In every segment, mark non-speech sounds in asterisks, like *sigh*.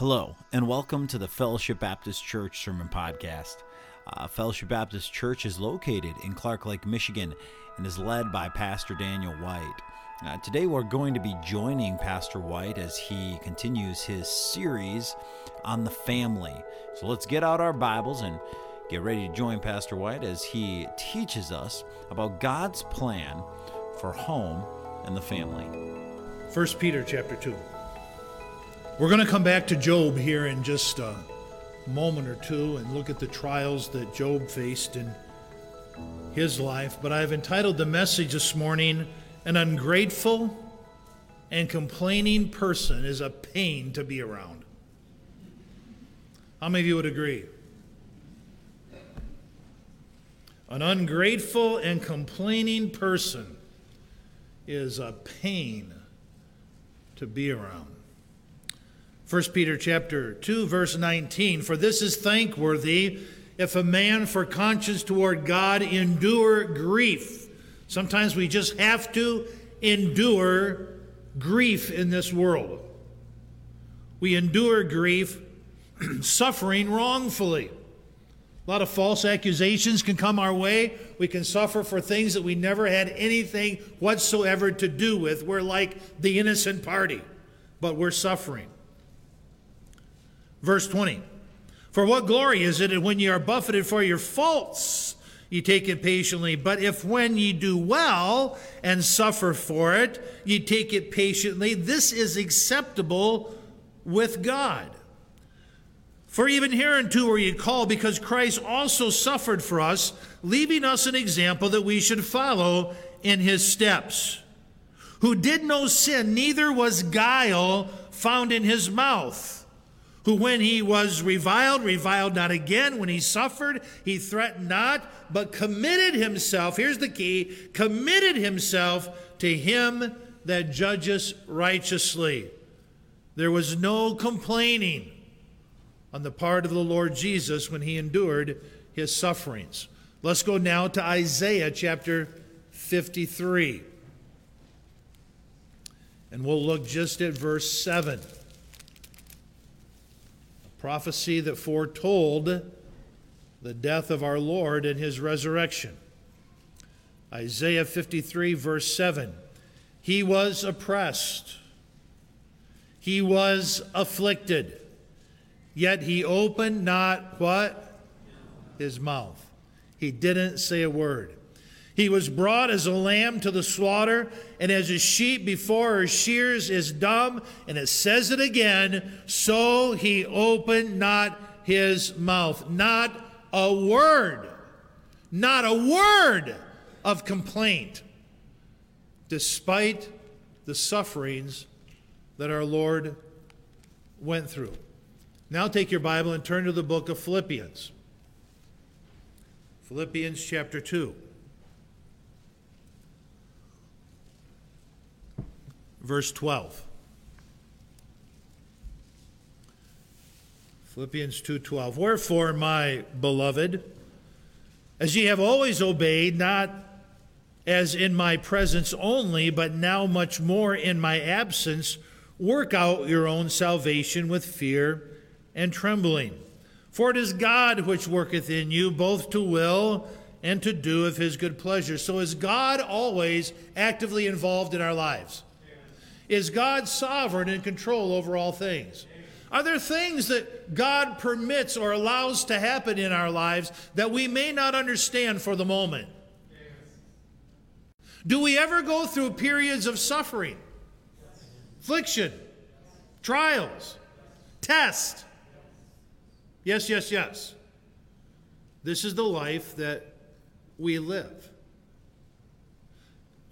Hello, and welcome to the Fellowship Baptist Church Sermon Podcast. Uh, Fellowship Baptist Church is located in Clark Lake, Michigan, and is led by Pastor Daniel White. Uh, today, we're going to be joining Pastor White as he continues his series on the family. So let's get out our Bibles and get ready to join Pastor White as he teaches us about God's plan for home and the family. 1 Peter chapter 2. We're going to come back to Job here in just a moment or two and look at the trials that Job faced in his life. But I've entitled the message this morning, An Ungrateful and Complaining Person is a Pain to Be Around. How many of you would agree? An ungrateful and complaining person is a pain to be around. 1 Peter chapter 2 verse 19 for this is thankworthy if a man for conscience toward God endure grief. Sometimes we just have to endure grief in this world. We endure grief *clears throat* suffering wrongfully. A lot of false accusations can come our way. We can suffer for things that we never had anything whatsoever to do with. We're like the innocent party, but we're suffering. Verse 20 For what glory is it when ye are buffeted for your faults? Ye take it patiently. But if when ye do well and suffer for it, ye take it patiently, this is acceptable with God. For even hereunto were ye called, because Christ also suffered for us, leaving us an example that we should follow in his steps. Who did no sin, neither was guile found in his mouth who when he was reviled, reviled not again. When he suffered, he threatened not, but committed himself, here's the key, committed himself to him that judges righteously. There was no complaining on the part of the Lord Jesus when he endured his sufferings. Let's go now to Isaiah chapter 53. And we'll look just at verse 7 prophecy that foretold the death of our Lord and his resurrection. Isaiah 53, verse 7. He was oppressed, he was afflicted, yet he opened not what? His mouth. He didn't say a word. He was brought as a lamb to the slaughter, and as a sheep before her shears is dumb, and it says it again, so he opened not his mouth. Not a word, not a word of complaint, despite the sufferings that our Lord went through. Now take your Bible and turn to the book of Philippians. Philippians chapter 2. Verse 12. Philippians 2:12 Wherefore my beloved as ye have always obeyed not as in my presence only but now much more in my absence work out your own salvation with fear and trembling. For it is God which worketh in you both to will and to do of his good pleasure. So is God always actively involved in our lives is God sovereign and control over all things? Are there things that God permits or allows to happen in our lives that we may not understand for the moment? Do we ever go through periods of suffering, affliction, trials, test? Yes, yes, yes. This is the life that we live.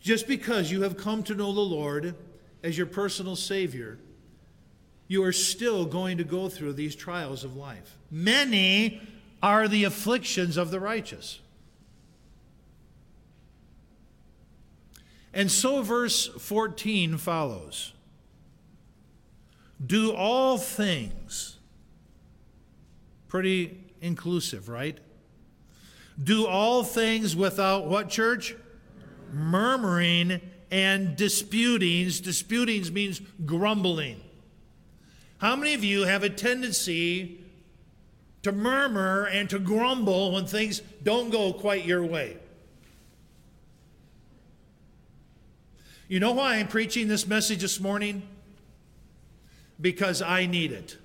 Just because you have come to know the Lord as your personal Savior, you are still going to go through these trials of life. Many are the afflictions of the righteous. And so, verse 14 follows Do all things, pretty inclusive, right? Do all things without what, church? Murmuring and disputings. Disputings means grumbling. How many of you have a tendency to murmur and to grumble when things don't go quite your way? You know why I'm preaching this message this morning? Because I need it.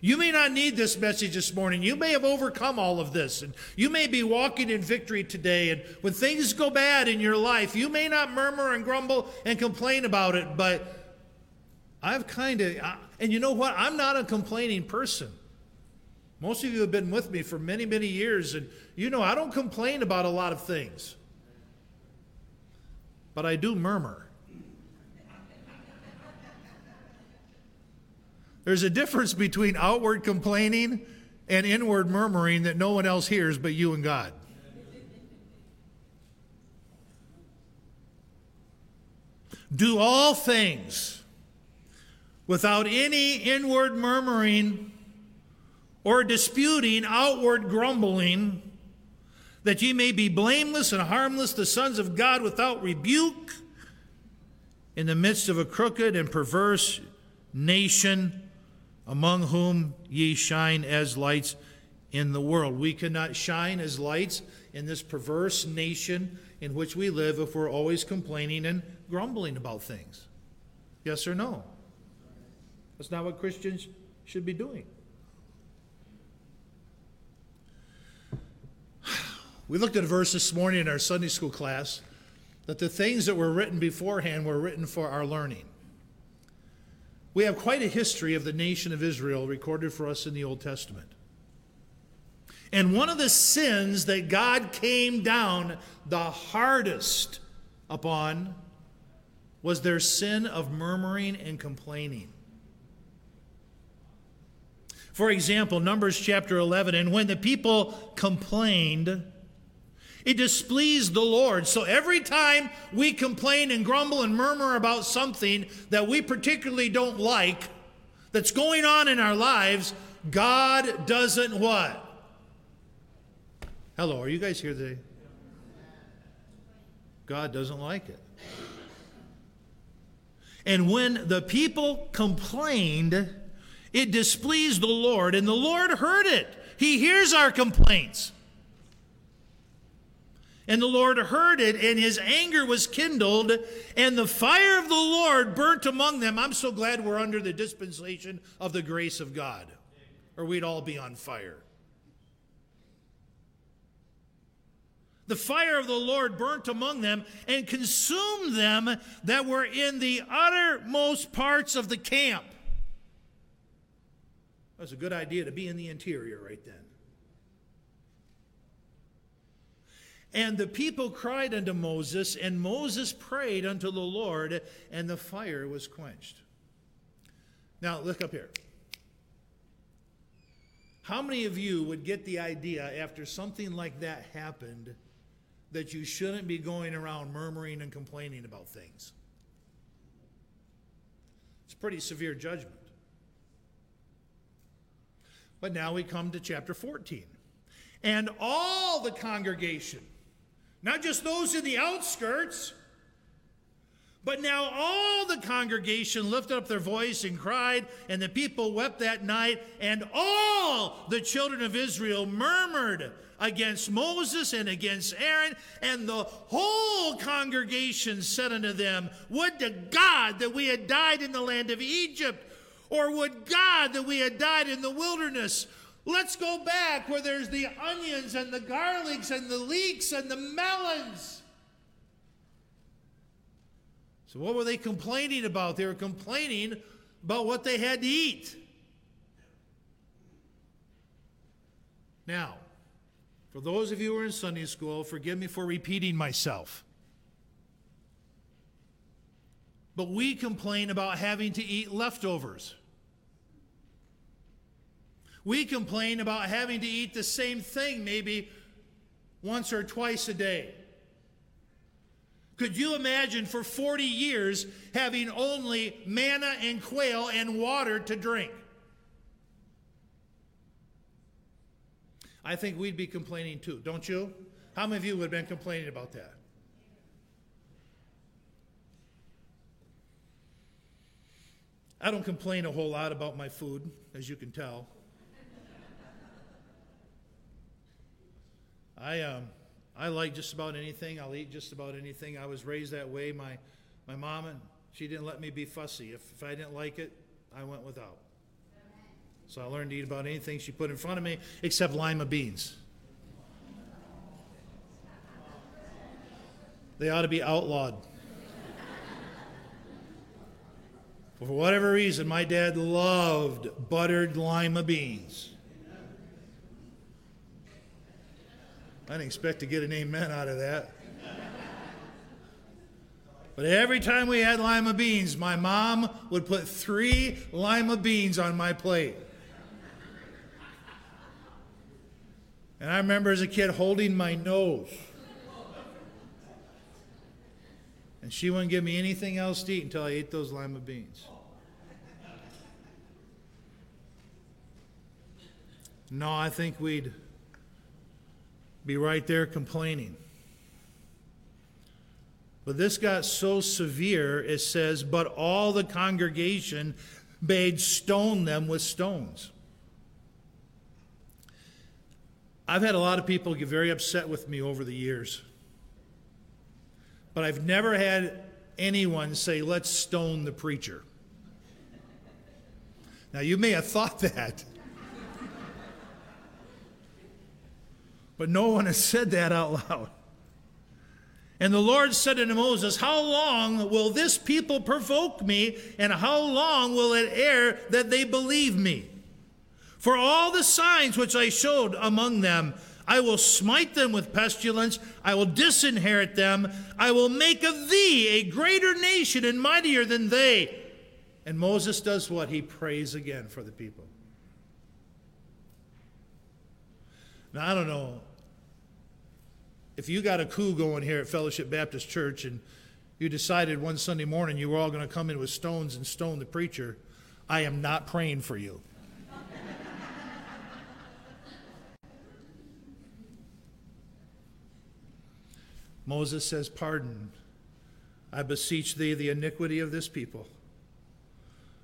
You may not need this message this morning. You may have overcome all of this, and you may be walking in victory today. And when things go bad in your life, you may not murmur and grumble and complain about it, but I've kind of, and you know what? I'm not a complaining person. Most of you have been with me for many, many years, and you know I don't complain about a lot of things but I do murmur. There's a difference between outward complaining and inward murmuring that no one else hears but you and God. Do all things without any inward murmuring or disputing, outward grumbling that ye may be blameless and harmless, the sons of God without rebuke, in the midst of a crooked and perverse nation, among whom ye shine as lights in the world. We cannot shine as lights in this perverse nation in which we live if we're always complaining and grumbling about things. Yes or no? That's not what Christians should be doing. *sighs* We looked at a verse this morning in our Sunday school class that the things that were written beforehand were written for our learning. We have quite a history of the nation of Israel recorded for us in the Old Testament. And one of the sins that God came down the hardest upon was their sin of murmuring and complaining. For example, Numbers chapter 11, and when the people complained, it displeased the Lord. So every time we complain and grumble and murmur about something that we particularly don't like that's going on in our lives, God doesn't what? Hello, are you guys here today? God doesn't like it. And when the people complained, it displeased the Lord, and the Lord heard it. He hears our complaints. And the Lord heard it, and his anger was kindled, and the fire of the Lord burnt among them. I'm so glad we're under the dispensation of the grace of God, or we'd all be on fire. The fire of the Lord burnt among them and consumed them that were in the uttermost parts of the camp. That's a good idea to be in the interior right then. And the people cried unto Moses, and Moses prayed unto the Lord, and the fire was quenched. Now, look up here. How many of you would get the idea after something like that happened that you shouldn't be going around murmuring and complaining about things? It's pretty severe judgment. But now we come to chapter 14. And all the congregation not just those in the outskirts, but now all the congregation lifted up their voice and cried, and the people wept that night, and all the children of Israel murmured against Moses and against Aaron, and the whole congregation said unto them, Would to God that we had died in the land of Egypt, or would God that we had died in the wilderness. Let's go back where there's the onions and the garlics and the leeks and the melons. So, what were they complaining about? They were complaining about what they had to eat. Now, for those of you who are in Sunday school, forgive me for repeating myself. But we complain about having to eat leftovers. We complain about having to eat the same thing maybe once or twice a day. Could you imagine for 40 years having only manna and quail and water to drink? I think we'd be complaining too, don't you? How many of you would have been complaining about that? I don't complain a whole lot about my food, as you can tell. I, um, I like just about anything. I'll eat just about anything. I was raised that way. My, my mom, and she didn't let me be fussy. If, if I didn't like it, I went without. So I learned to eat about anything she put in front of me, except lima beans. They ought to be outlawed. For whatever reason, my dad loved buttered lima beans. I didn't expect to get an amen out of that. But every time we had lima beans, my mom would put three lima beans on my plate. And I remember as a kid holding my nose. And she wouldn't give me anything else to eat until I ate those lima beans. No, I think we'd be right there complaining. But this got so severe, it says, but all the congregation bade stone them with stones. I've had a lot of people get very upset with me over the years. But I've never had anyone say, let's stone the preacher. Now, you may have thought *laughs* that. But no one has said that out loud. And the Lord said unto Moses, How long will this people provoke me, and how long will it ere that they believe me? For all the signs which I showed among them, I will smite them with pestilence, I will disinherit them, I will make of thee a greater nation and mightier than they. And Moses does what? He prays again for the people. Now, I don't know if you got a coup going here at Fellowship Baptist Church and you decided one Sunday morning you were all going to come in with stones and stone the preacher, I am not praying for you. *laughs* Moses says, Pardon, I beseech thee the iniquity of this people.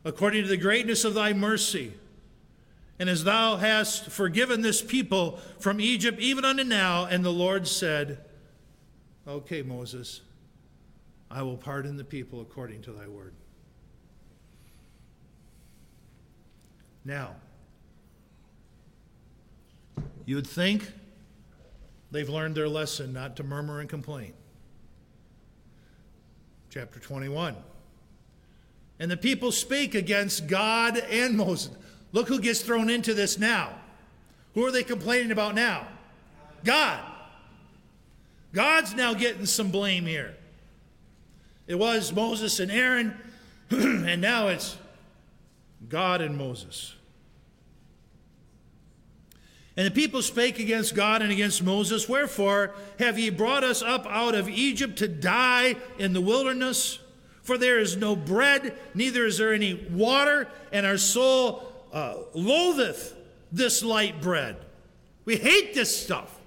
According to the greatness of thy mercy, and as thou hast forgiven this people from Egypt even unto now, and the Lord said, Okay, Moses, I will pardon the people according to thy word. Now, you would think they've learned their lesson not to murmur and complain. Chapter 21. And the people spake against God and Moses. Look who gets thrown into this now. Who are they complaining about now? God. God's now getting some blame here. It was Moses and Aaron, *clears throat* and now it's God and Moses. And the people spake against God and against Moses, Wherefore have ye brought us up out of Egypt to die in the wilderness? For there is no bread, neither is there any water, and our soul uh, loatheth this light bread. We hate this stuff.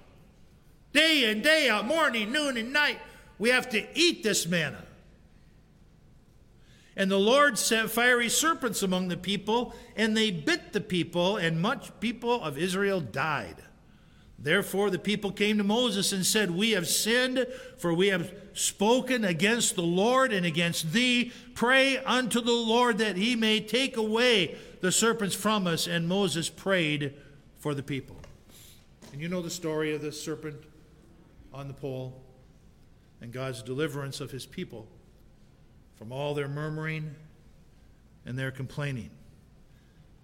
Day in, day out, morning, noon, and night, we have to eat this manna. And the Lord sent fiery serpents among the people, and they bit the people, and much people of Israel died. Therefore, the people came to Moses and said, We have sinned, for we have spoken against the Lord and against thee. Pray unto the Lord that he may take away the serpents from us. And Moses prayed for the people. And you know the story of the serpent on the pole and God's deliverance of his people from all their murmuring and their complaining.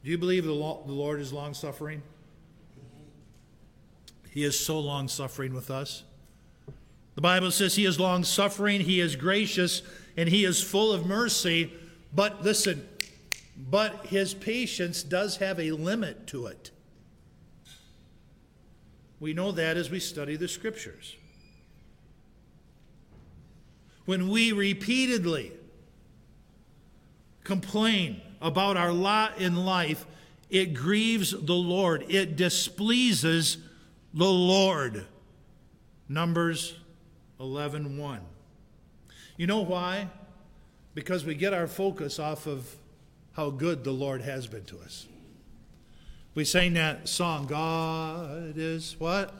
Do you believe the Lord is long suffering? He is so long suffering with us. The Bible says he is long suffering, he is gracious, and he is full of mercy. But listen, but his patience does have a limit to it. We know that as we study the scriptures. When we repeatedly complain about our lot in life, it grieves the Lord. It displeases the Lord. Numbers 11 1. You know why? Because we get our focus off of how good the Lord has been to us. We sang that song, God is what?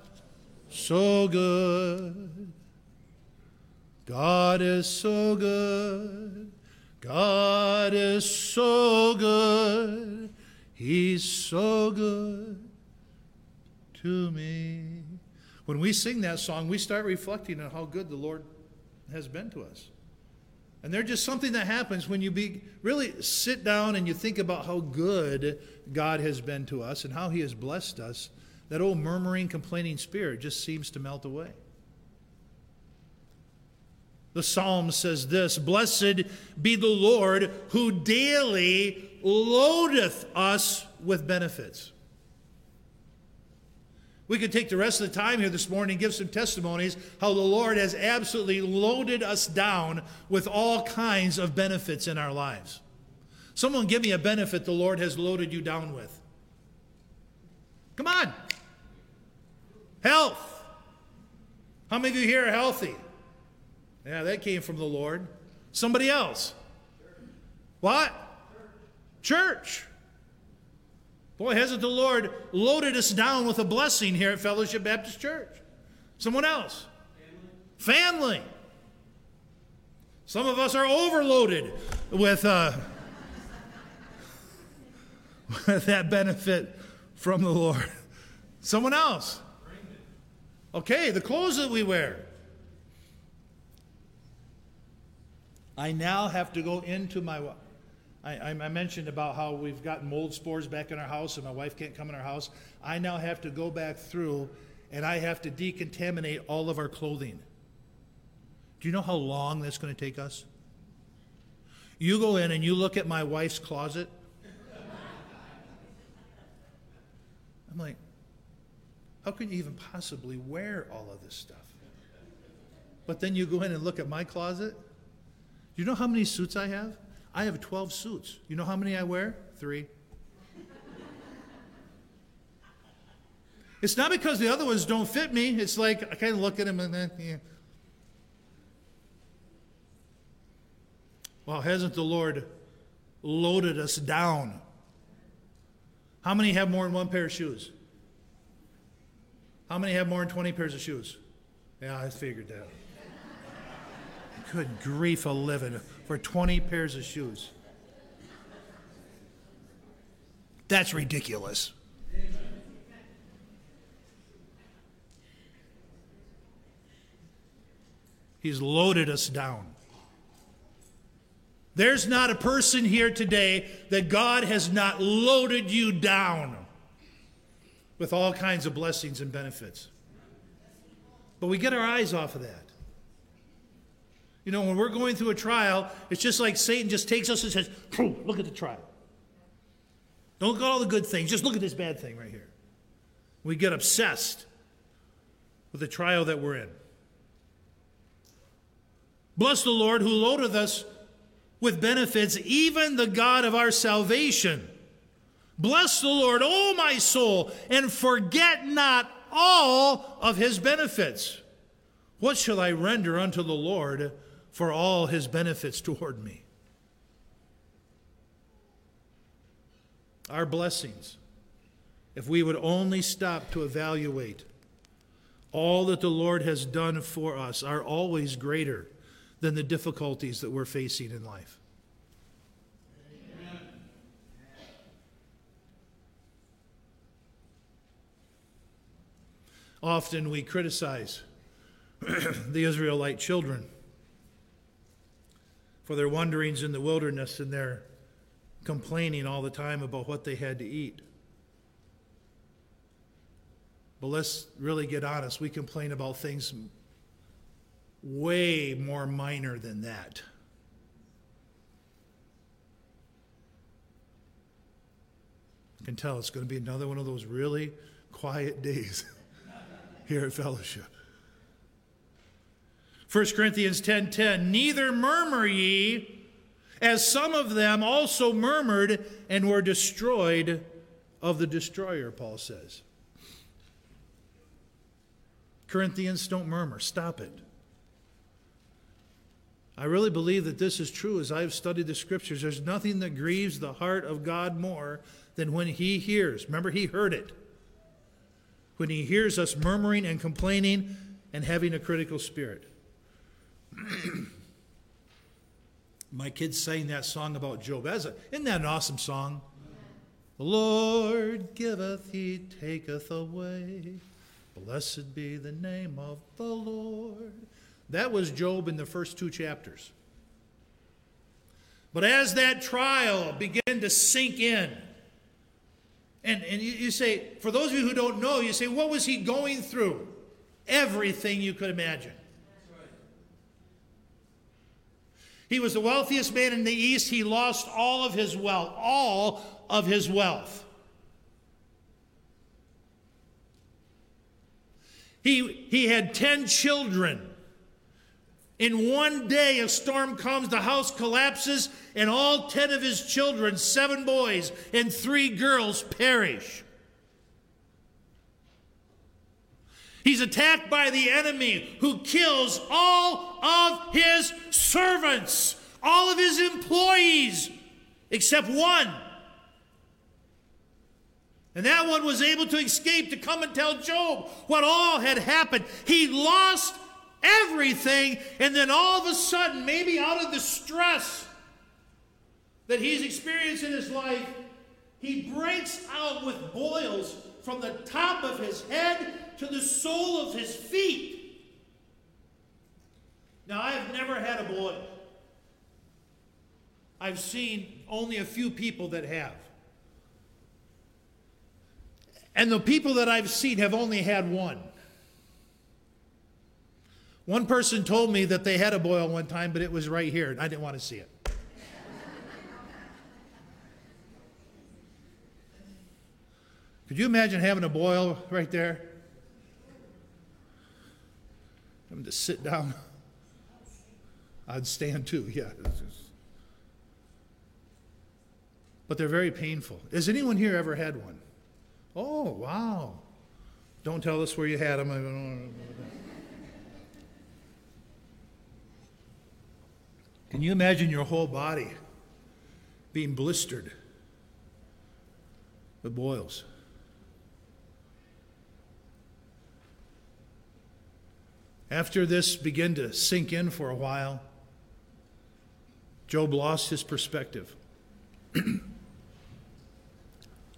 So good. God is so good. God is so good. He's so good to me. When we sing that song, we start reflecting on how good the Lord has been to us. And they're just something that happens when you be, really sit down and you think about how good God has been to us and how He has blessed us. That old murmuring, complaining spirit just seems to melt away. The psalm says this Blessed be the Lord who daily loadeth us with benefits. We could take the rest of the time here this morning and give some testimonies how the Lord has absolutely loaded us down with all kinds of benefits in our lives. Someone give me a benefit the Lord has loaded you down with. Come on. Health. How many of you here are healthy? Yeah, that came from the Lord. Somebody else. What? Church. Boy, hasn't the Lord loaded us down with a blessing here at Fellowship Baptist Church? Someone else? Family. Some of us are overloaded with, uh, *laughs* with that benefit from the Lord. Someone else? Okay, the clothes that we wear. I now have to go into my. I, I, mentioned about how we've got mold spores back in our house and my wife can't come in our house. I now have to go back through and I have to decontaminate all of our clothing. Do you know how long that's going to take us? You go in and you look at my wife's closet. *laughs* I'm like, how can you even possibly wear all of this stuff? But then you go in and look at my closet. Do you know how many suits I have? I have 12 suits. You know how many I wear? Three. It's not because the other ones don't fit me. It's like I kind of look at them and then, yeah. Well, hasn't the Lord loaded us down? How many have more than one pair of shoes? How many have more than 20 pairs of shoes? Yeah, I figured that. Good grief, a living for 20 pairs of shoes. That's ridiculous. He's loaded us down. There's not a person here today that God has not loaded you down with all kinds of blessings and benefits. But we get our eyes off of that. You know, when we're going through a trial, it's just like Satan just takes us and says, Look at the trial. Don't look at all the good things, just look at this bad thing right here. We get obsessed with the trial that we're in. Bless the Lord who loadeth us with benefits, even the God of our salvation. Bless the Lord, O my soul, and forget not all of his benefits. What shall I render unto the Lord for all his benefits toward me. Our blessings, if we would only stop to evaluate all that the Lord has done for us, are always greater than the difficulties that we're facing in life. Often we criticize *clears throat* the Israelite children for their wanderings in the wilderness and their complaining all the time about what they had to eat. But let's really get honest. We complain about things way more minor than that. I can tell it's going to be another one of those really quiet days *laughs* here at Fellowship. 1 Corinthians 10:10 10, 10, Neither murmur ye as some of them also murmured and were destroyed of the destroyer Paul says. Corinthians don't murmur stop it. I really believe that this is true as I've studied the scriptures. There's nothing that grieves the heart of God more than when he hears. Remember, he heard it. When he hears us murmuring and complaining and having a critical spirit. *clears throat* My kids sang that song about Job. Isn't that an awesome song? The Lord giveth, he taketh away. Blessed be the name of the Lord. That was Job in the first two chapters. But as that trial began to sink in, and, and you, you say, for those of you who don't know, you say, what was he going through? Everything you could imagine. He was the wealthiest man in the East. He lost all of his wealth, all of his wealth. He, he had 10 children. In one day, a storm comes, the house collapses, and all 10 of his children, seven boys and three girls, perish. He's attacked by the enemy who kills all of his servants, all of his employees, except one. And that one was able to escape to come and tell Job what all had happened. He lost everything, and then all of a sudden, maybe out of the stress that he's experienced in his life, he breaks out with boils from the top of his head to the sole of his feet. Now, I have never had a boil. I've seen only a few people that have. And the people that I've seen have only had one. One person told me that they had a boil one time, but it was right here, and I didn't want to see it. Could you imagine having a boil right there? Having to sit down. I'd stand too, yeah. But they're very painful. Has anyone here ever had one? Oh, wow. Don't tell us where you had them. Can you imagine your whole body being blistered with boils? After this began to sink in for a while, Job lost his perspective. *clears throat*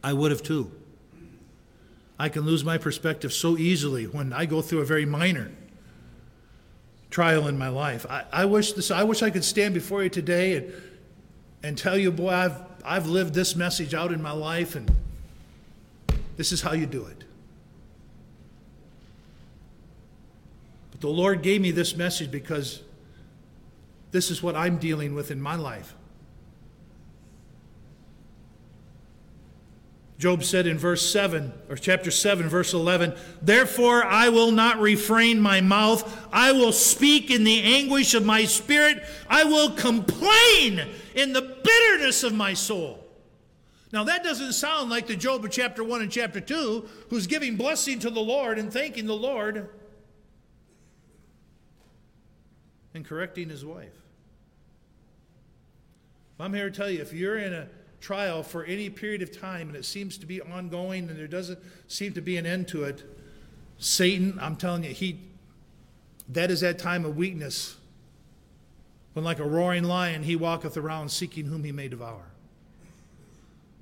I would have too. I can lose my perspective so easily when I go through a very minor trial in my life. I, I wish this I wish I could stand before you today and and tell you, boy, I've I've lived this message out in my life and this is how you do it. But the Lord gave me this message because this is what I'm dealing with in my life. Job said in verse 7, or chapter 7, verse 11, Therefore I will not refrain my mouth. I will speak in the anguish of my spirit. I will complain in the bitterness of my soul. Now that doesn't sound like the Job of chapter 1 and chapter 2, who's giving blessing to the Lord and thanking the Lord and correcting his wife. I'm here to tell you if you're in a trial for any period of time and it seems to be ongoing and there doesn't seem to be an end to it, Satan, I'm telling you, he that is that time of weakness. When like a roaring lion he walketh around seeking whom he may devour.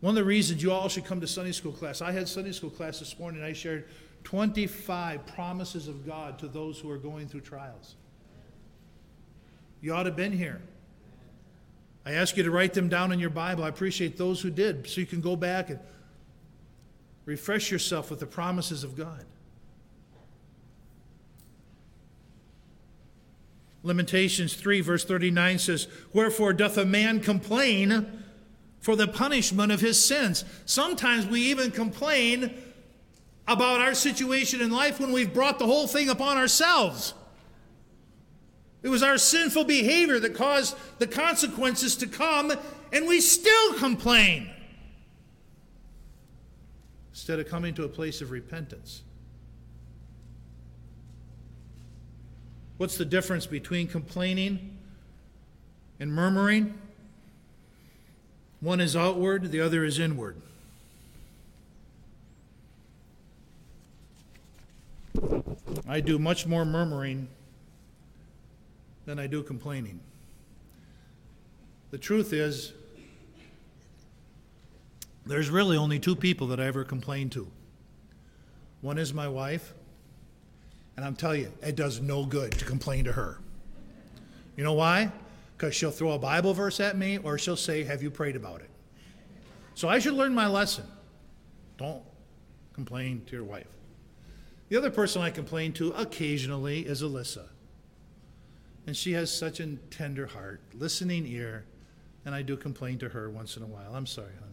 One of the reasons you all should come to Sunday school class. I had Sunday school class this morning. I shared 25 promises of God to those who are going through trials. You ought to have been here. I ask you to write them down in your Bible. I appreciate those who did, so you can go back and refresh yourself with the promises of God. Lamentations 3, verse 39 says, Wherefore doth a man complain for the punishment of his sins? Sometimes we even complain about our situation in life when we've brought the whole thing upon ourselves. It was our sinful behavior that caused the consequences to come, and we still complain. Instead of coming to a place of repentance. What's the difference between complaining and murmuring. One is outward, the other is inward. I do much more murmuring than I do complaining. The truth is, there's really only two people that I ever complain to. One is my wife, and I'm telling you, it does no good to complain to her. You know why? Because she'll throw a Bible verse at me or she'll say, Have you prayed about it? So I should learn my lesson. Don't complain to your wife. The other person I complain to occasionally is Alyssa. And she has such a tender heart, listening ear, and I do complain to her once in a while. I'm sorry, honey.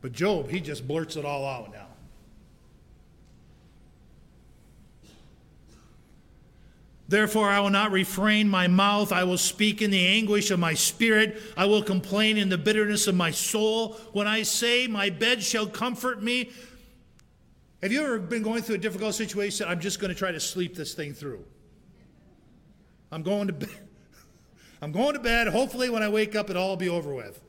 But Job, he just blurts it all out now. Therefore, I will not refrain my mouth. I will speak in the anguish of my spirit. I will complain in the bitterness of my soul. When I say, My bed shall comfort me. Have you ever been going through a difficult situation? I'm just going to try to sleep this thing through. I'm going to bed. *laughs* I'm going to bed. Hopefully, when I wake up, it'll all be over with.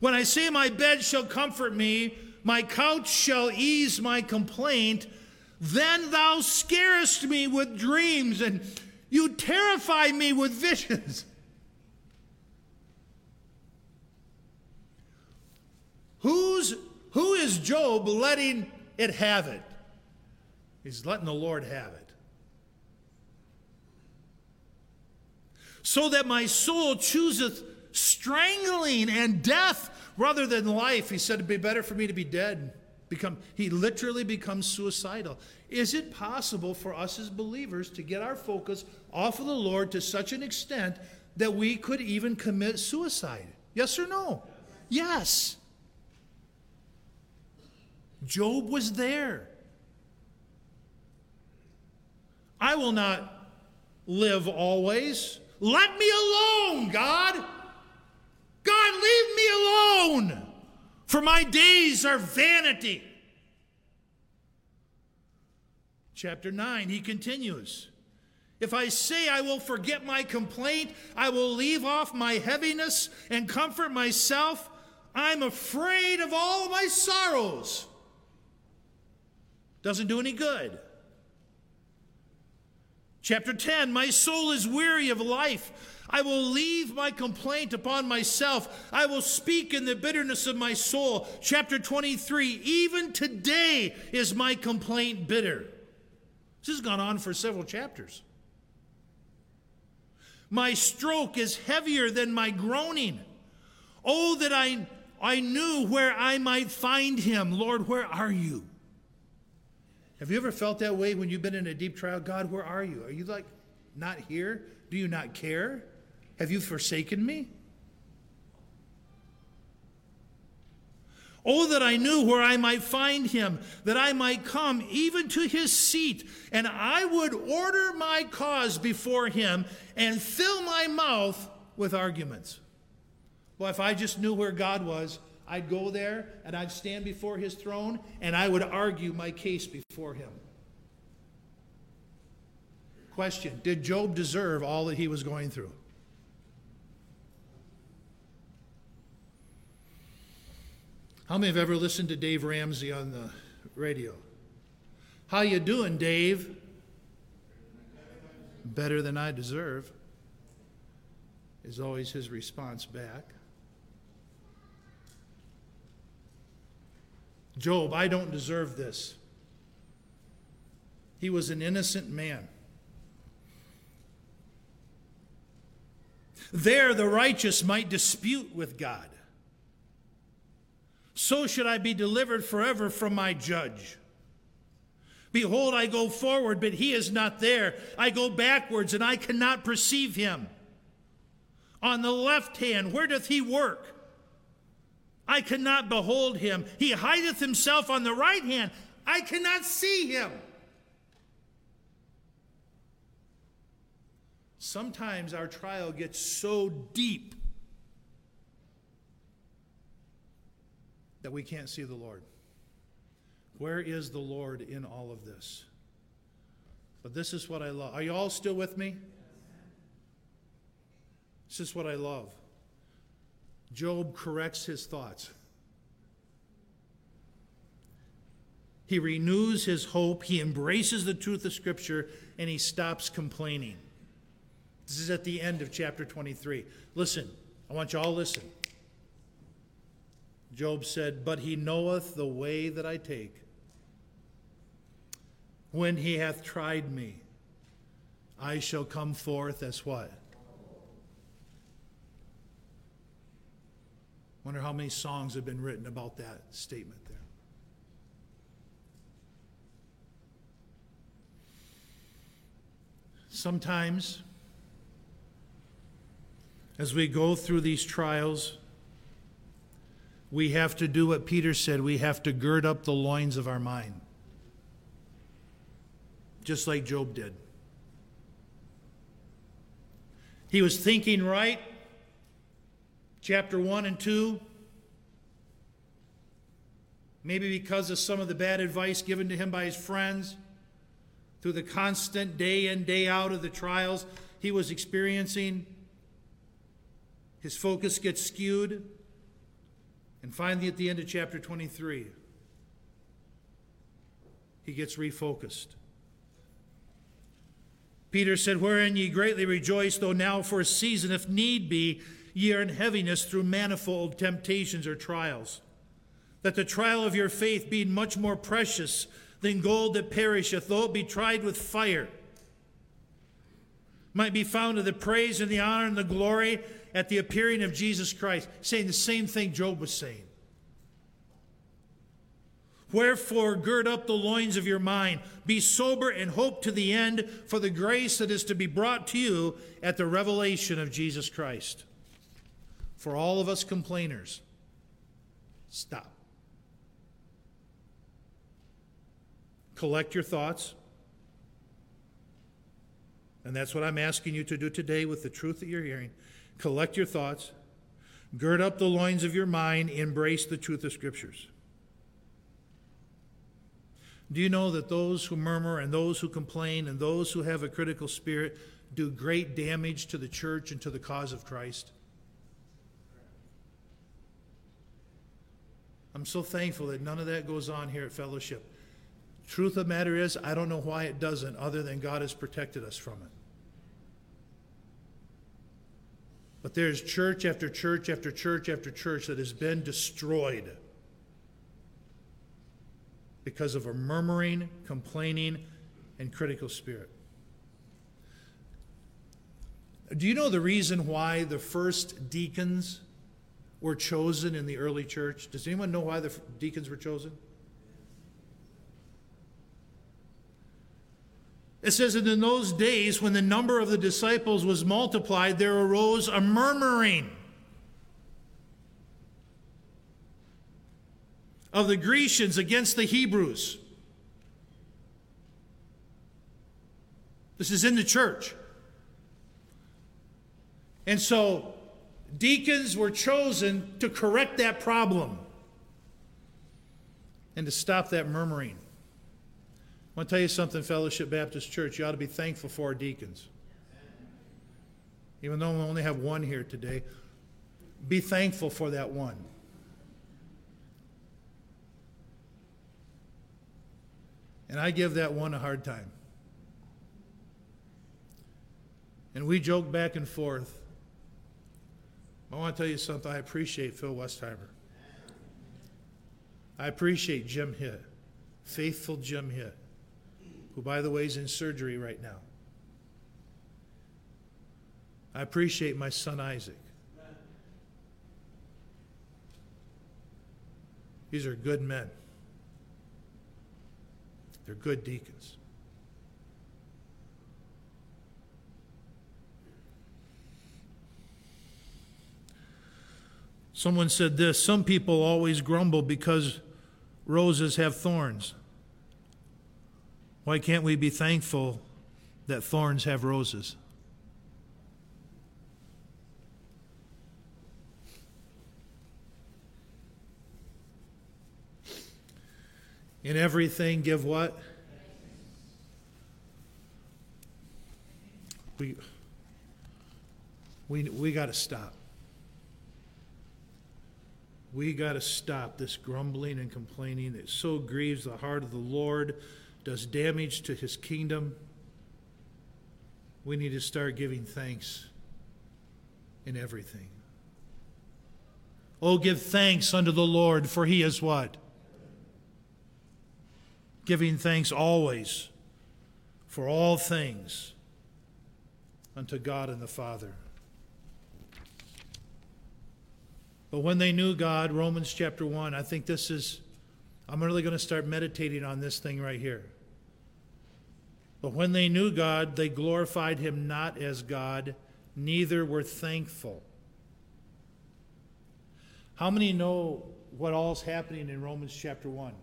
When I say, My bed shall comfort me, my couch shall ease my complaint. Then thou scarest me with dreams, and you terrify me with visions. *laughs* Who's, who is Job letting it have it? He's letting the Lord have it. So that my soul chooseth strangling and death rather than life. He said it'd be better for me to be dead become he literally becomes suicidal is it possible for us as believers to get our focus off of the lord to such an extent that we could even commit suicide yes or no yes job was there i will not live always let me alone god god leave me alone for my days are vanity. Chapter 9, he continues. If I say I will forget my complaint, I will leave off my heaviness and comfort myself, I'm afraid of all my sorrows. Doesn't do any good. Chapter 10 My soul is weary of life. I will leave my complaint upon myself. I will speak in the bitterness of my soul. Chapter 23 Even today is my complaint bitter. This has gone on for several chapters. My stroke is heavier than my groaning. Oh, that I, I knew where I might find him. Lord, where are you? Have you ever felt that way when you've been in a deep trial? God, where are you? Are you like not here? Do you not care? Have you forsaken me? Oh, that I knew where I might find him, that I might come even to his seat, and I would order my cause before him and fill my mouth with arguments. Well, if I just knew where God was, I'd go there and I'd stand before his throne and I would argue my case before him. Question Did Job deserve all that he was going through? How many have ever listened to Dave Ramsey on the radio? How you doing, Dave? Better than I deserve is always his response back. Job, I don't deserve this. He was an innocent man. There, the righteous might dispute with God so should I be delivered forever from my judge. Behold, I go forward, but he is not there. I go backwards, and I cannot perceive him. On the left hand, where doth he work? I cannot behold him. He hideth himself on the right hand. I cannot see him. Sometimes our trial gets so deep that we can't see the Lord. Where is the Lord in all of this? But this is what I love. Are you all still with me? This is what I love. Job corrects his thoughts. He renews his hope, he embraces the truth of Scripture, and he stops complaining. This is at the end of chapter 23. Listen, I want you all to listen. Job said, But he knoweth the way that I take. When he hath tried me, I shall come forth as what? Wonder how many songs have been written about that statement there. Sometimes, as we go through these trials, we have to do what Peter said we have to gird up the loins of our mind, just like Job did. He was thinking right, chapter 1 and 2. Maybe because of some of the bad advice given to him by his friends, through the constant day in, day out of the trials he was experiencing, his focus gets skewed. And finally, at the end of chapter 23, he gets refocused. Peter said, Wherein ye greatly rejoice, though now for a season, if need be, ye are in heaviness through manifold temptations or trials. That the trial of your faith, being much more precious than gold that perisheth, though it be tried with fire, might be found to the praise and the honor and the glory at the appearing of Jesus Christ. Saying the same thing Job was saying. Wherefore, gird up the loins of your mind, be sober, and hope to the end for the grace that is to be brought to you at the revelation of Jesus Christ. For all of us complainers, stop. Collect your thoughts. And that's what I'm asking you to do today with the truth that you're hearing. Collect your thoughts, gird up the loins of your mind, embrace the truth of Scriptures. Do you know that those who murmur and those who complain and those who have a critical spirit do great damage to the church and to the cause of Christ? I'm so thankful that none of that goes on here at Fellowship. Truth of the matter is, I don't know why it doesn't, other than God has protected us from it. But there's church after church after church after church that has been destroyed because of a murmuring, complaining, and critical spirit. Do you know the reason why the first deacons were chosen in the early church? Does anyone know why the deacons were chosen? It says that in those days, when the number of the disciples was multiplied, there arose a murmuring of the Grecians against the Hebrews. This is in the church. And so, deacons were chosen to correct that problem and to stop that murmuring. I want to tell you something, Fellowship Baptist Church. You ought to be thankful for our deacons. Even though we only have one here today, be thankful for that one. And I give that one a hard time. And we joke back and forth. I want to tell you something. I appreciate Phil Westheimer. I appreciate Jim Hitt, faithful Jim Hitt who, by the way, is in surgery right now. I appreciate my son Isaac. These are good men. They're good deacons. Someone said this Some people always grumble because roses have thorns. Why can't we be thankful that thorns have roses? In everything, give what? We, we, we got to stop. We got to stop this grumbling and complaining. that so grieves the heart of the Lord, does damage to his kingdom. We need to start giving thanks in everything. Oh, give thanks unto the Lord, for he is what? Giving thanks always for all things unto God and the Father. But when they knew God, Romans chapter 1, I think this is, I'm really going to start meditating on this thing right here. But when they knew God, they glorified him not as God, neither were thankful. How many know what all's happening in Romans chapter 1?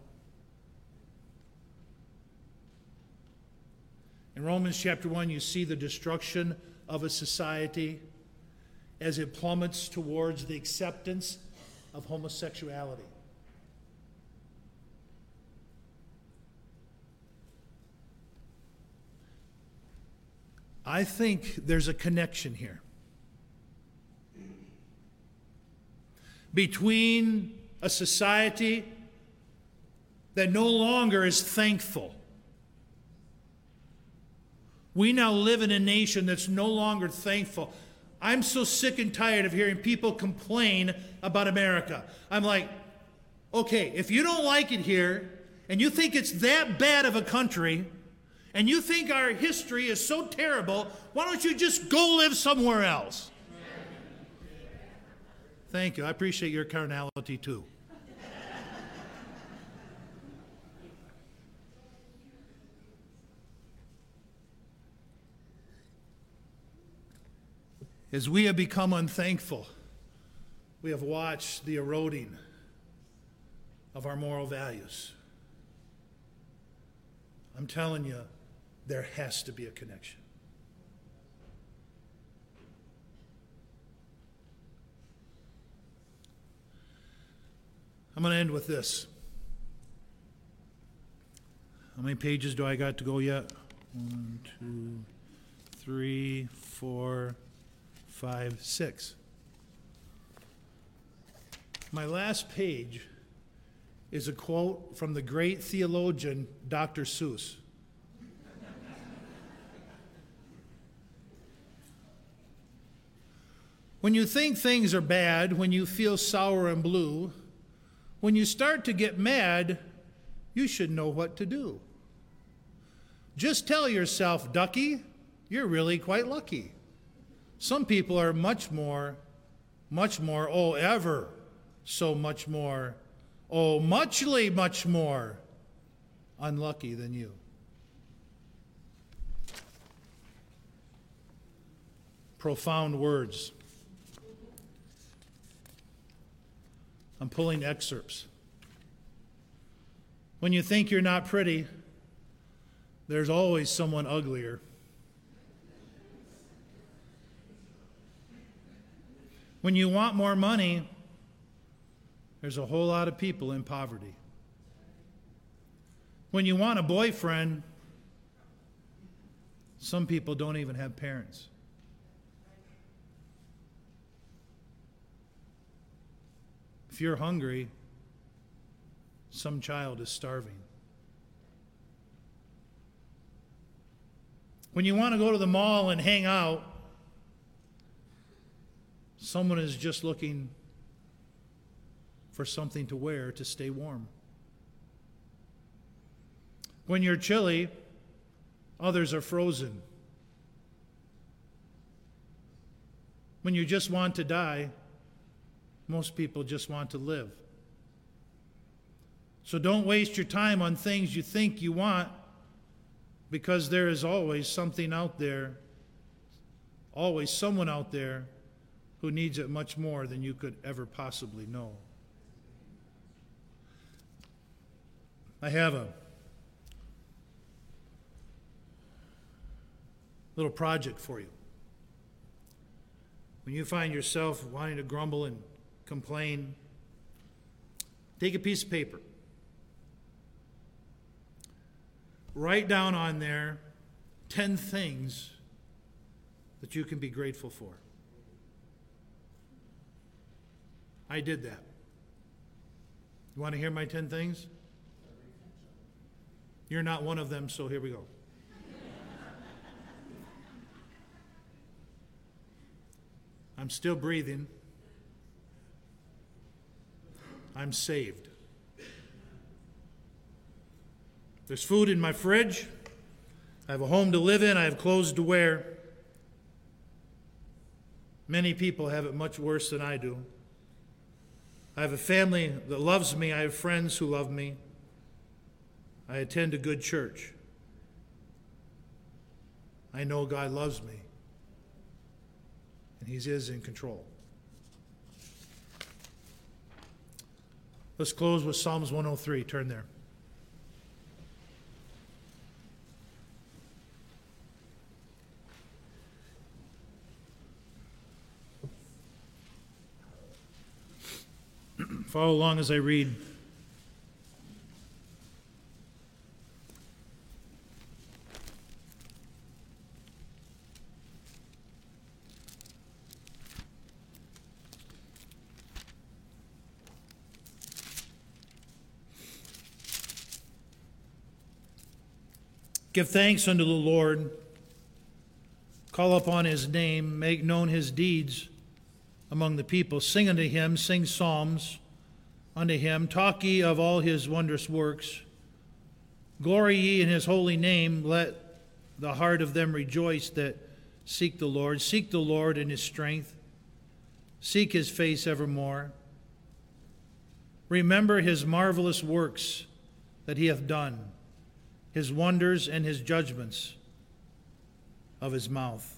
In Romans chapter 1, you see the destruction of a society as it plummets towards the acceptance of homosexuality. I think there's a connection here between a society that no longer is thankful. We now live in a nation that's no longer thankful. I'm so sick and tired of hearing people complain about America. I'm like, okay, if you don't like it here and you think it's that bad of a country and you think our history is so terrible, why don't you just go live somewhere else? Thank you. I appreciate your carnality too. As we have become unthankful, we have watched the eroding of our moral values. I'm telling you, there has to be a connection. I'm going to end with this. How many pages do I got to go yet? One, two, three, four, five, six. My last page is a quote from the great theologian Dr. Seuss. when you think things are bad, when you feel sour and blue, when you start to get mad, you should know what to do. Just tell yourself, Ducky, you're really quite lucky. Some people are much more, much more, oh, ever so much more, oh, muchly much more unlucky than you. Profound words. I'm pulling excerpts. When you think you're not pretty, there's always someone uglier. When you want more money, there's a whole lot of people in poverty. When you want a boyfriend, some people don't even have parents. If you're hungry, some child is starving. When you want to go to the mall and hang out, Someone is just looking for something to wear to stay warm. When you're chilly, others are frozen. When you just want to die, most people just want to live. So don't waste your time on things you think you want because there is always something out there, always someone out there who needs it much more than you could ever possibly know. I have a little project for you. When you find yourself wanting to grumble and complain, take a piece of paper. Write down on there 10 things that you can be grateful for. I did that. You want to hear my 10 things? You're not one of them, so here we go. *laughs* I'm still breathing. I'm saved. There's food in my fridge. I have a home to live in. I have clothes to wear. Many people have it much worse than I do. I have a family that loves me. I have friends who love me. I attend a good church. I know God loves me, and He is in control. Let's close with Psalms 103. Turn there. Follow along as I read. Give thanks unto the Lord. Call upon his name. Make known his deeds among the people. Sing unto him. Sing psalms unto him. Talk ye of all his wondrous works. Glory ye in his holy name. Let the heart of them rejoice that seek the Lord. Seek the Lord in his strength. Seek his face evermore. Remember his marvelous works that he hath done his wonders and his judgments of his mouth.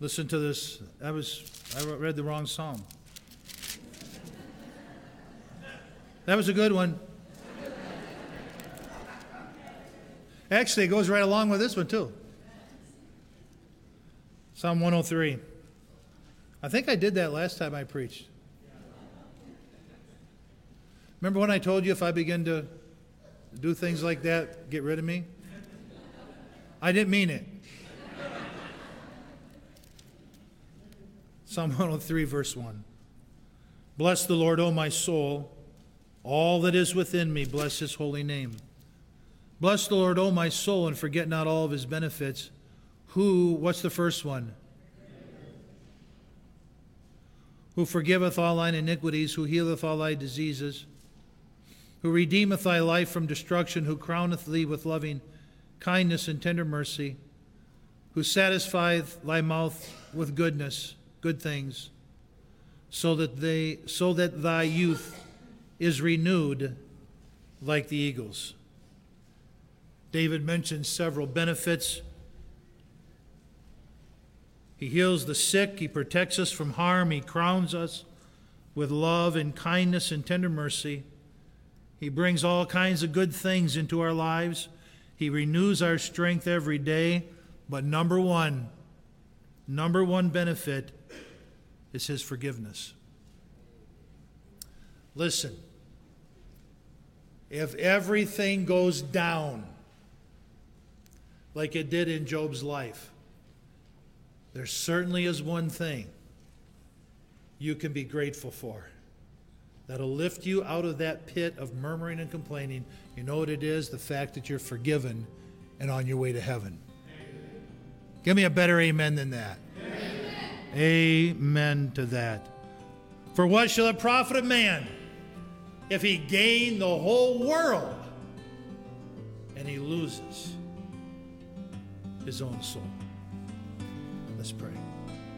Listen to this. I was I read the wrong psalm. That was a good one. Actually, it goes right along with this one too. Psalm 103. I think I did that last time I preached. Remember when I told you if I begin to do things like that, get rid of me? I didn't mean it. Psalm 103, verse 1. Bless the Lord, O my soul. All that is within me, bless his holy name. Bless the Lord, O my soul, and forget not all of his benefits. Who, what's the first one? Who forgiveth all thine iniquities, who healeth all thy diseases who redeemeth thy life from destruction, who crowneth thee with loving kindness and tender mercy, who satisfieth thy mouth with goodness, good things, so that they so that thy youth is renewed like the eagles. David mentions several benefits. He heals the sick, he protects us from harm, he crowns us with love and kindness and tender mercy. He brings all kinds of good things into our lives. He renews our strength every day. But number one, number one benefit is His forgiveness. Listen, if everything goes down like it did in Job's life, there certainly is one thing you can be grateful for that'll lift you out of that pit of murmuring and complaining. You know what it is? The fact that you're forgiven and on your way to heaven. Give me a better amen than that. Amen, amen to that. For what shall it profit a man if he gain the whole world and he loses his own soul? Let's pray.